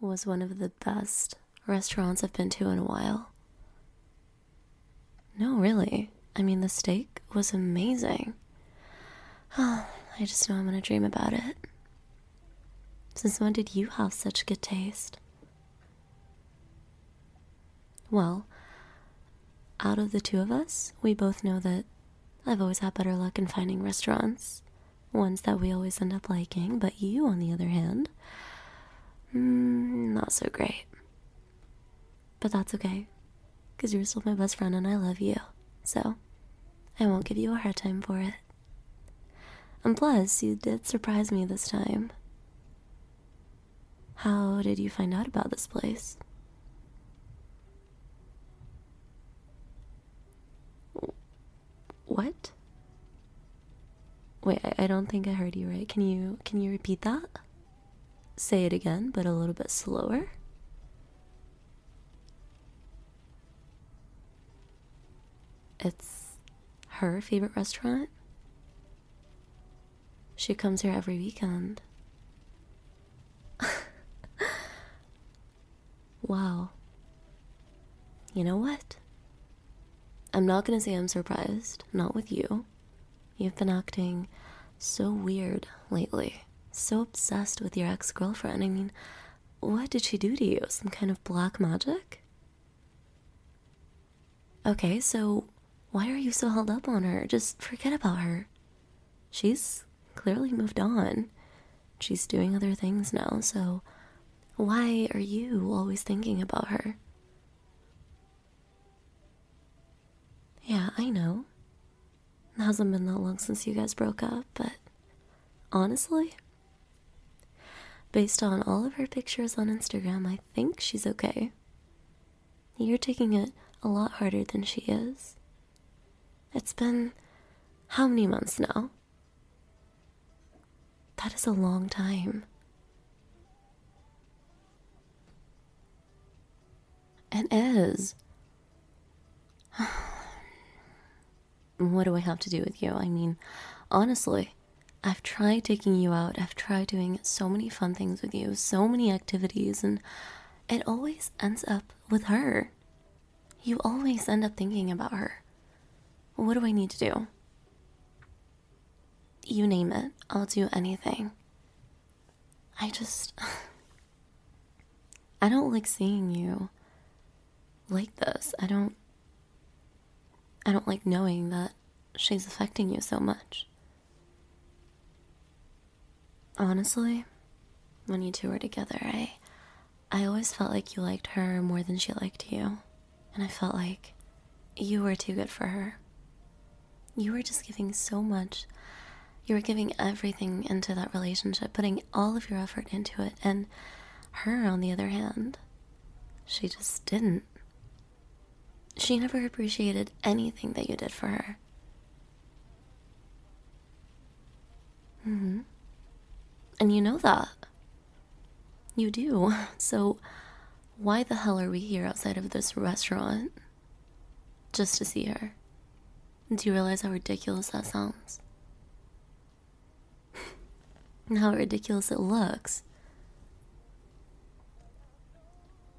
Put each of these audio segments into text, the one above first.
was one of the best restaurants I've been to in a while. No, really. I mean, the steak was amazing. Oh, I just know I'm gonna dream about it. Since when did you have such good taste? Well, out of the two of us, we both know that I've always had better luck in finding restaurants, ones that we always end up liking, but you, on the other hand, mm, not so great. But that's okay, because you're still my best friend and I love you, so I won't give you a hard time for it. And plus, you did surprise me this time. How did you find out about this place? What? Wait, I, I don't think I heard you right. Can you can you repeat that? Say it again, but a little bit slower. It's her favorite restaurant. She comes here every weekend. wow. You know what? I'm not gonna say I'm surprised, not with you. You've been acting so weird lately, so obsessed with your ex girlfriend. I mean, what did she do to you? Some kind of black magic? Okay, so why are you so held up on her? Just forget about her. She's clearly moved on. She's doing other things now, so why are you always thinking about her? Yeah, I know. It hasn't been that long since you guys broke up, but honestly, based on all of her pictures on Instagram, I think she's okay. You're taking it a lot harder than she is. It's been how many months now? That is a long time. It is. what do I have to do with you? I mean, honestly, I've tried taking you out. I've tried doing so many fun things with you, so many activities, and it always ends up with her. You always end up thinking about her. What do I need to do? You name it, I'll do anything. I just. I don't like seeing you like this. I don't. I don't like knowing that she's affecting you so much. Honestly, when you two were together, I I always felt like you liked her more than she liked you. And I felt like you were too good for her. You were just giving so much. You were giving everything into that relationship, putting all of your effort into it. And her, on the other hand, she just didn't. She never appreciated anything that you did for her. Mm hmm. And you know that. You do. So, why the hell are we here outside of this restaurant? Just to see her. Do you realize how ridiculous that sounds? and how ridiculous it looks.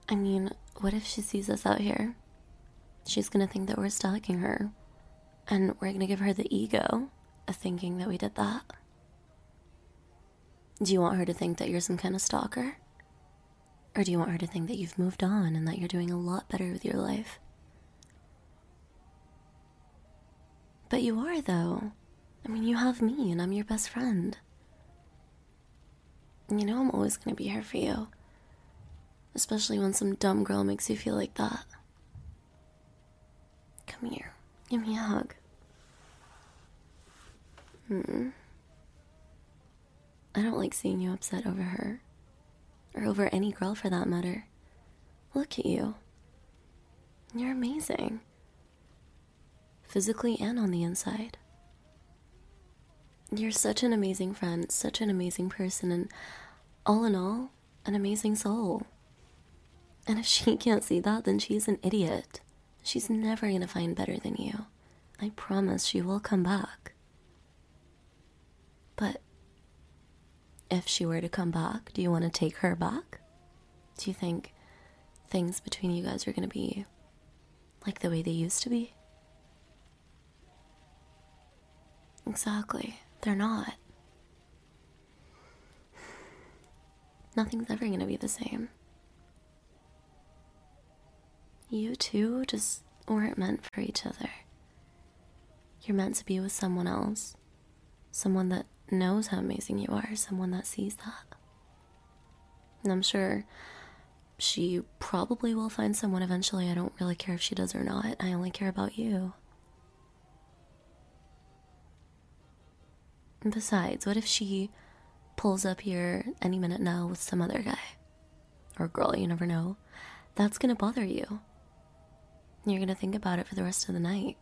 I mean, what if she sees us out here? She's gonna think that we're stalking her, and we're gonna give her the ego of thinking that we did that. Do you want her to think that you're some kind of stalker? Or do you want her to think that you've moved on and that you're doing a lot better with your life? But you are, though. I mean, you have me, and I'm your best friend. You know, I'm always gonna be here for you. Especially when some dumb girl makes you feel like that. Come here. Give me a hug. Hmm. I don't like seeing you upset over her. Or over any girl for that matter. Look at you. You're amazing physically and on the inside. You're such an amazing friend, such an amazing person, and all in all, an amazing soul. And if she can't see that, then she's an idiot. She's never gonna find better than you. I promise she will come back. But if she were to come back, do you want to take her back? Do you think things between you guys are gonna be like the way they used to be? Exactly. They're not. Nothing's ever gonna be the same. You two just weren't meant for each other. You're meant to be with someone else. Someone that knows how amazing you are, someone that sees that. And I'm sure she probably will find someone eventually. I don't really care if she does or not. I only care about you. And besides, what if she pulls up here any minute now with some other guy? Or girl, you never know. That's gonna bother you. You're gonna think about it for the rest of the night.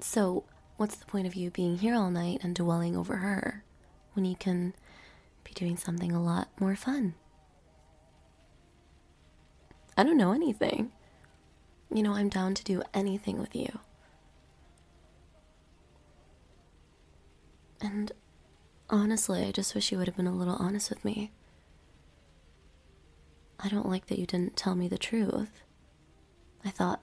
So, what's the point of you being here all night and dwelling over her when you can be doing something a lot more fun? I don't know anything. You know, I'm down to do anything with you. And honestly, I just wish you would have been a little honest with me. I don't like that you didn't tell me the truth. I thought,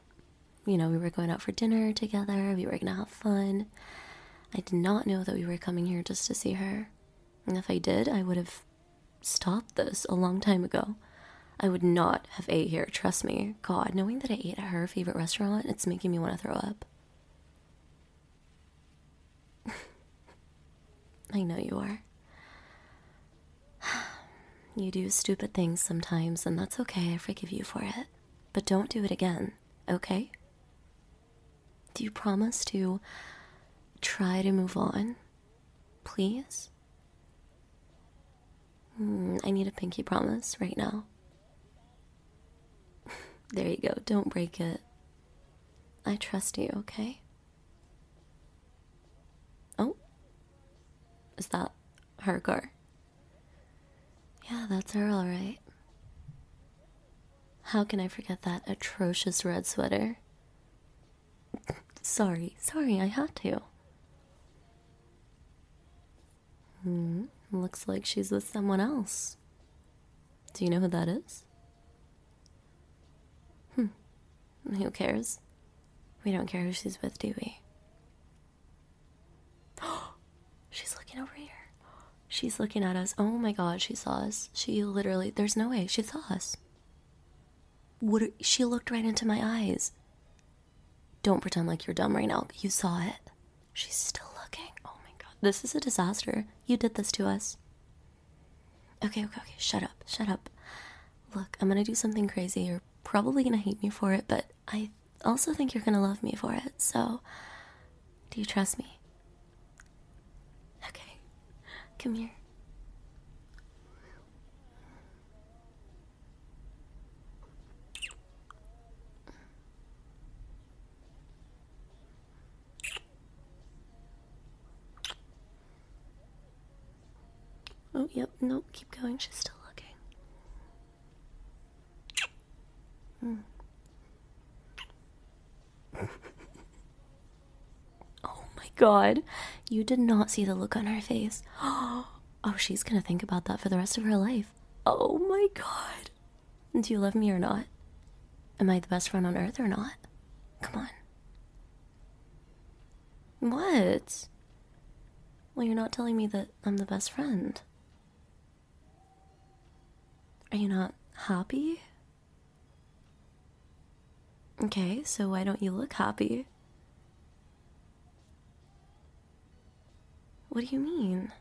you know, we were going out for dinner together, we were gonna have fun. I did not know that we were coming here just to see her. And if I did, I would have stopped this a long time ago. I would not have ate here, trust me. God, knowing that I ate at her favorite restaurant, it's making me want to throw up. I know you are. You do stupid things sometimes, and that's okay. I forgive you for it. But don't do it again, okay? Do you promise to try to move on? Please? Mm, I need a pinky promise right now. there you go. Don't break it. I trust you, okay? Oh, is that her car? Yeah, that's her, alright. How can I forget that atrocious red sweater? Sorry, sorry, I had to. Hmm, looks like she's with someone else. Do you know who that is? Hmm, who cares? We don't care who she's with, do we? she's looking over here. She's looking at us. Oh my god, she saw us. She literally, there's no way, she saw us. What she looked right into my eyes. Don't pretend like you're dumb right now. You saw it. She's still looking. Oh my god. This is a disaster. You did this to us. Okay, okay, okay. Shut up. Shut up. Look, I'm gonna do something crazy. You're probably gonna hate me for it, but I also think you're gonna love me for it. So, do you trust me? Okay. Come here. Oh, yep, nope, keep going. She's still looking. Hmm. oh my god. You did not see the look on her face. Oh, she's gonna think about that for the rest of her life. Oh my god. Do you love me or not? Am I the best friend on earth or not? Come on. What? Well, you're not telling me that I'm the best friend. Are you not happy? Okay, so why don't you look happy? What do you mean?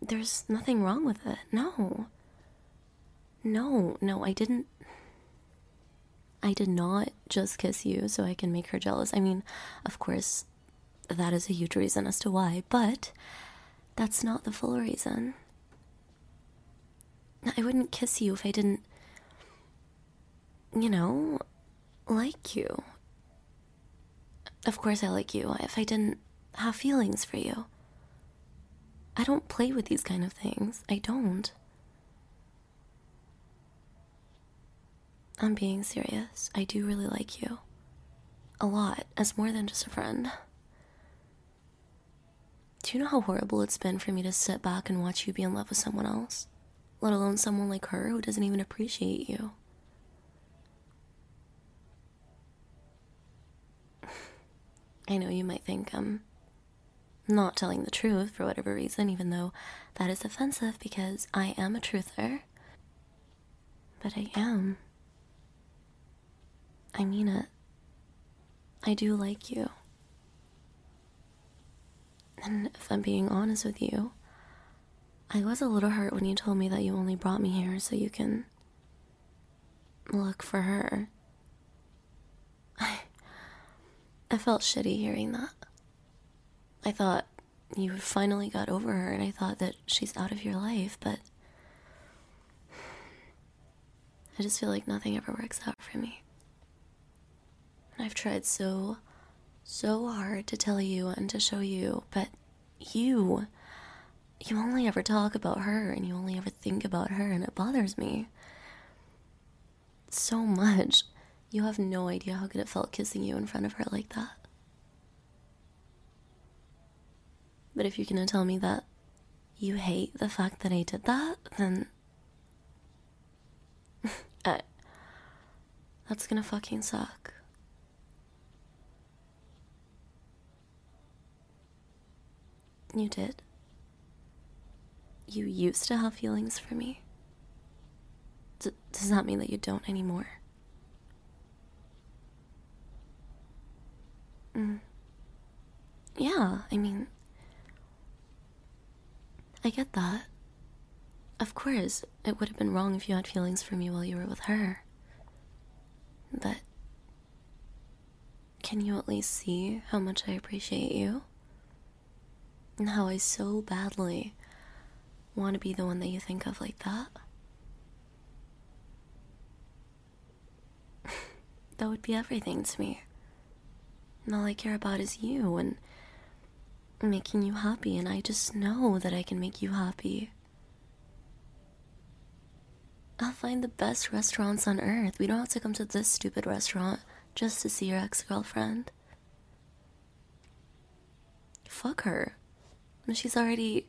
There's nothing wrong with it. No. No, no, I didn't. I did not just kiss you so I can make her jealous. I mean, of course, that is a huge reason as to why, but that's not the full reason. I wouldn't kiss you if I didn't, you know, like you. Of course, I like you if I didn't have feelings for you. I don't play with these kind of things. I don't. I'm being serious. I do really like you. A lot, as more than just a friend. Do you know how horrible it's been for me to sit back and watch you be in love with someone else? Let alone someone like her who doesn't even appreciate you. I know you might think I'm not telling the truth for whatever reason, even though that is offensive because I am a truther. But I am. I mean it. I do like you. And if I'm being honest with you, I was a little hurt when you told me that you only brought me here so you can look for her. I, I felt shitty hearing that. I thought you finally got over her, and I thought that she's out of your life, but I just feel like nothing ever works out for me. And I've tried so, so hard to tell you and to show you, but you, you only ever talk about her and you only ever think about her, and it bothers me so much. You have no idea how good it felt kissing you in front of her like that. But if you're gonna tell me that you hate the fact that I did that, then. That's gonna fucking suck. You did. You used to have feelings for me. D- does that mean that you don't anymore? Mm. Yeah, I mean, I get that. Of course, it would have been wrong if you had feelings for me while you were with her. But can you at least see how much I appreciate you? And how I so badly want to be the one that you think of like that? that would be everything to me. And all I care about is you and making you happy, and I just know that I can make you happy. I'll find the best restaurants on earth. We don't have to come to this stupid restaurant just to see your ex girlfriend. Fuck her. She's already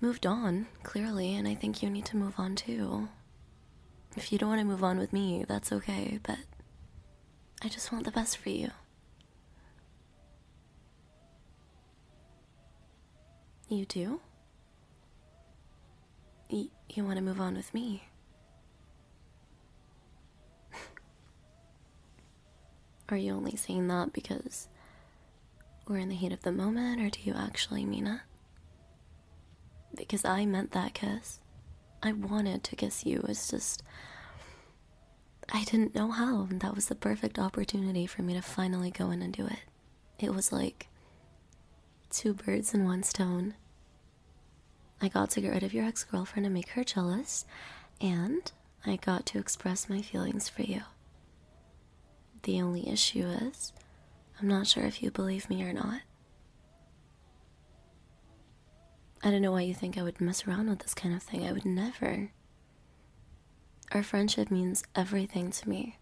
moved on, clearly, and I think you need to move on too. If you don't want to move on with me, that's okay, but I just want the best for you. You do? Y- you want to move on with me? Are you only saying that because we're in the heat of the moment, or do you actually mean it? Because I meant that kiss. I wanted to kiss you. It's just. I didn't know how, and that was the perfect opportunity for me to finally go in and do it. It was like two birds in one stone. I got to get rid of your ex girlfriend and make her jealous, and I got to express my feelings for you. The only issue is, I'm not sure if you believe me or not. I don't know why you think I would mess around with this kind of thing. I would never. Our friendship means everything to me.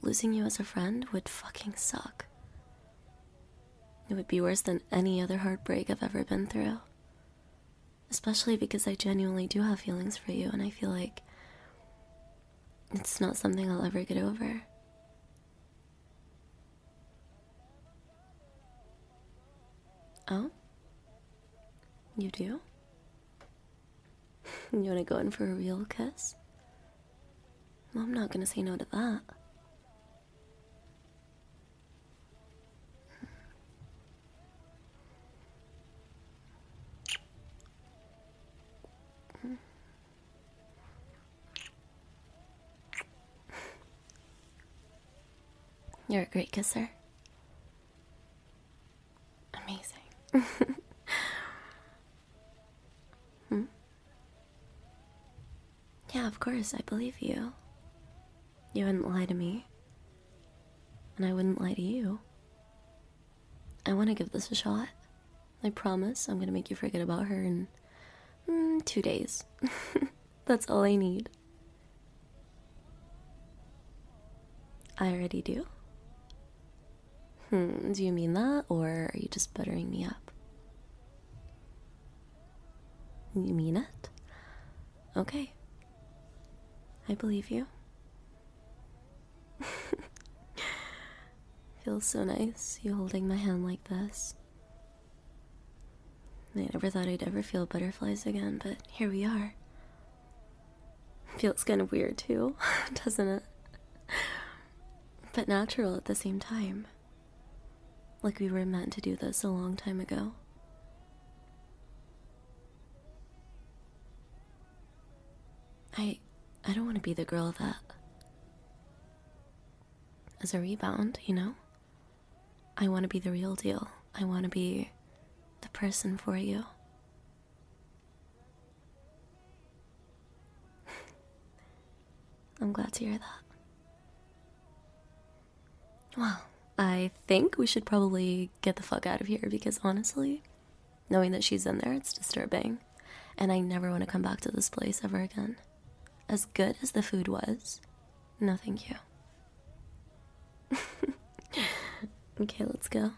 Losing you as a friend would fucking suck. It would be worse than any other heartbreak I've ever been through. Especially because I genuinely do have feelings for you, and I feel like it's not something I'll ever get over. Oh? You do? You want to go in for a real kiss? Well, I'm not to say no to that. You're a great kisser. Amazing. hmm? Yeah, of course, I believe you. You wouldn't lie to me. And I wouldn't lie to you. I want to give this a shot. I promise I'm gonna make you forget about her in mm, two days. That's all I need. I already do. Hmm, do you mean that, or are you just buttering me up? You mean it? Okay. I believe you. Feels so nice, you holding my hand like this. I never thought I'd ever feel butterflies again, but here we are. Feels kind of weird too, doesn't it? But natural at the same time. Like we were meant to do this a long time ago. I I don't want to be the girl that as a rebound, you know? I want to be the real deal. I want to be the person for you. I'm glad to hear that. Well, I think we should probably get the fuck out of here because honestly, knowing that she's in there, it's disturbing. And I never want to come back to this place ever again. As good as the food was, no thank you. okay, let's go.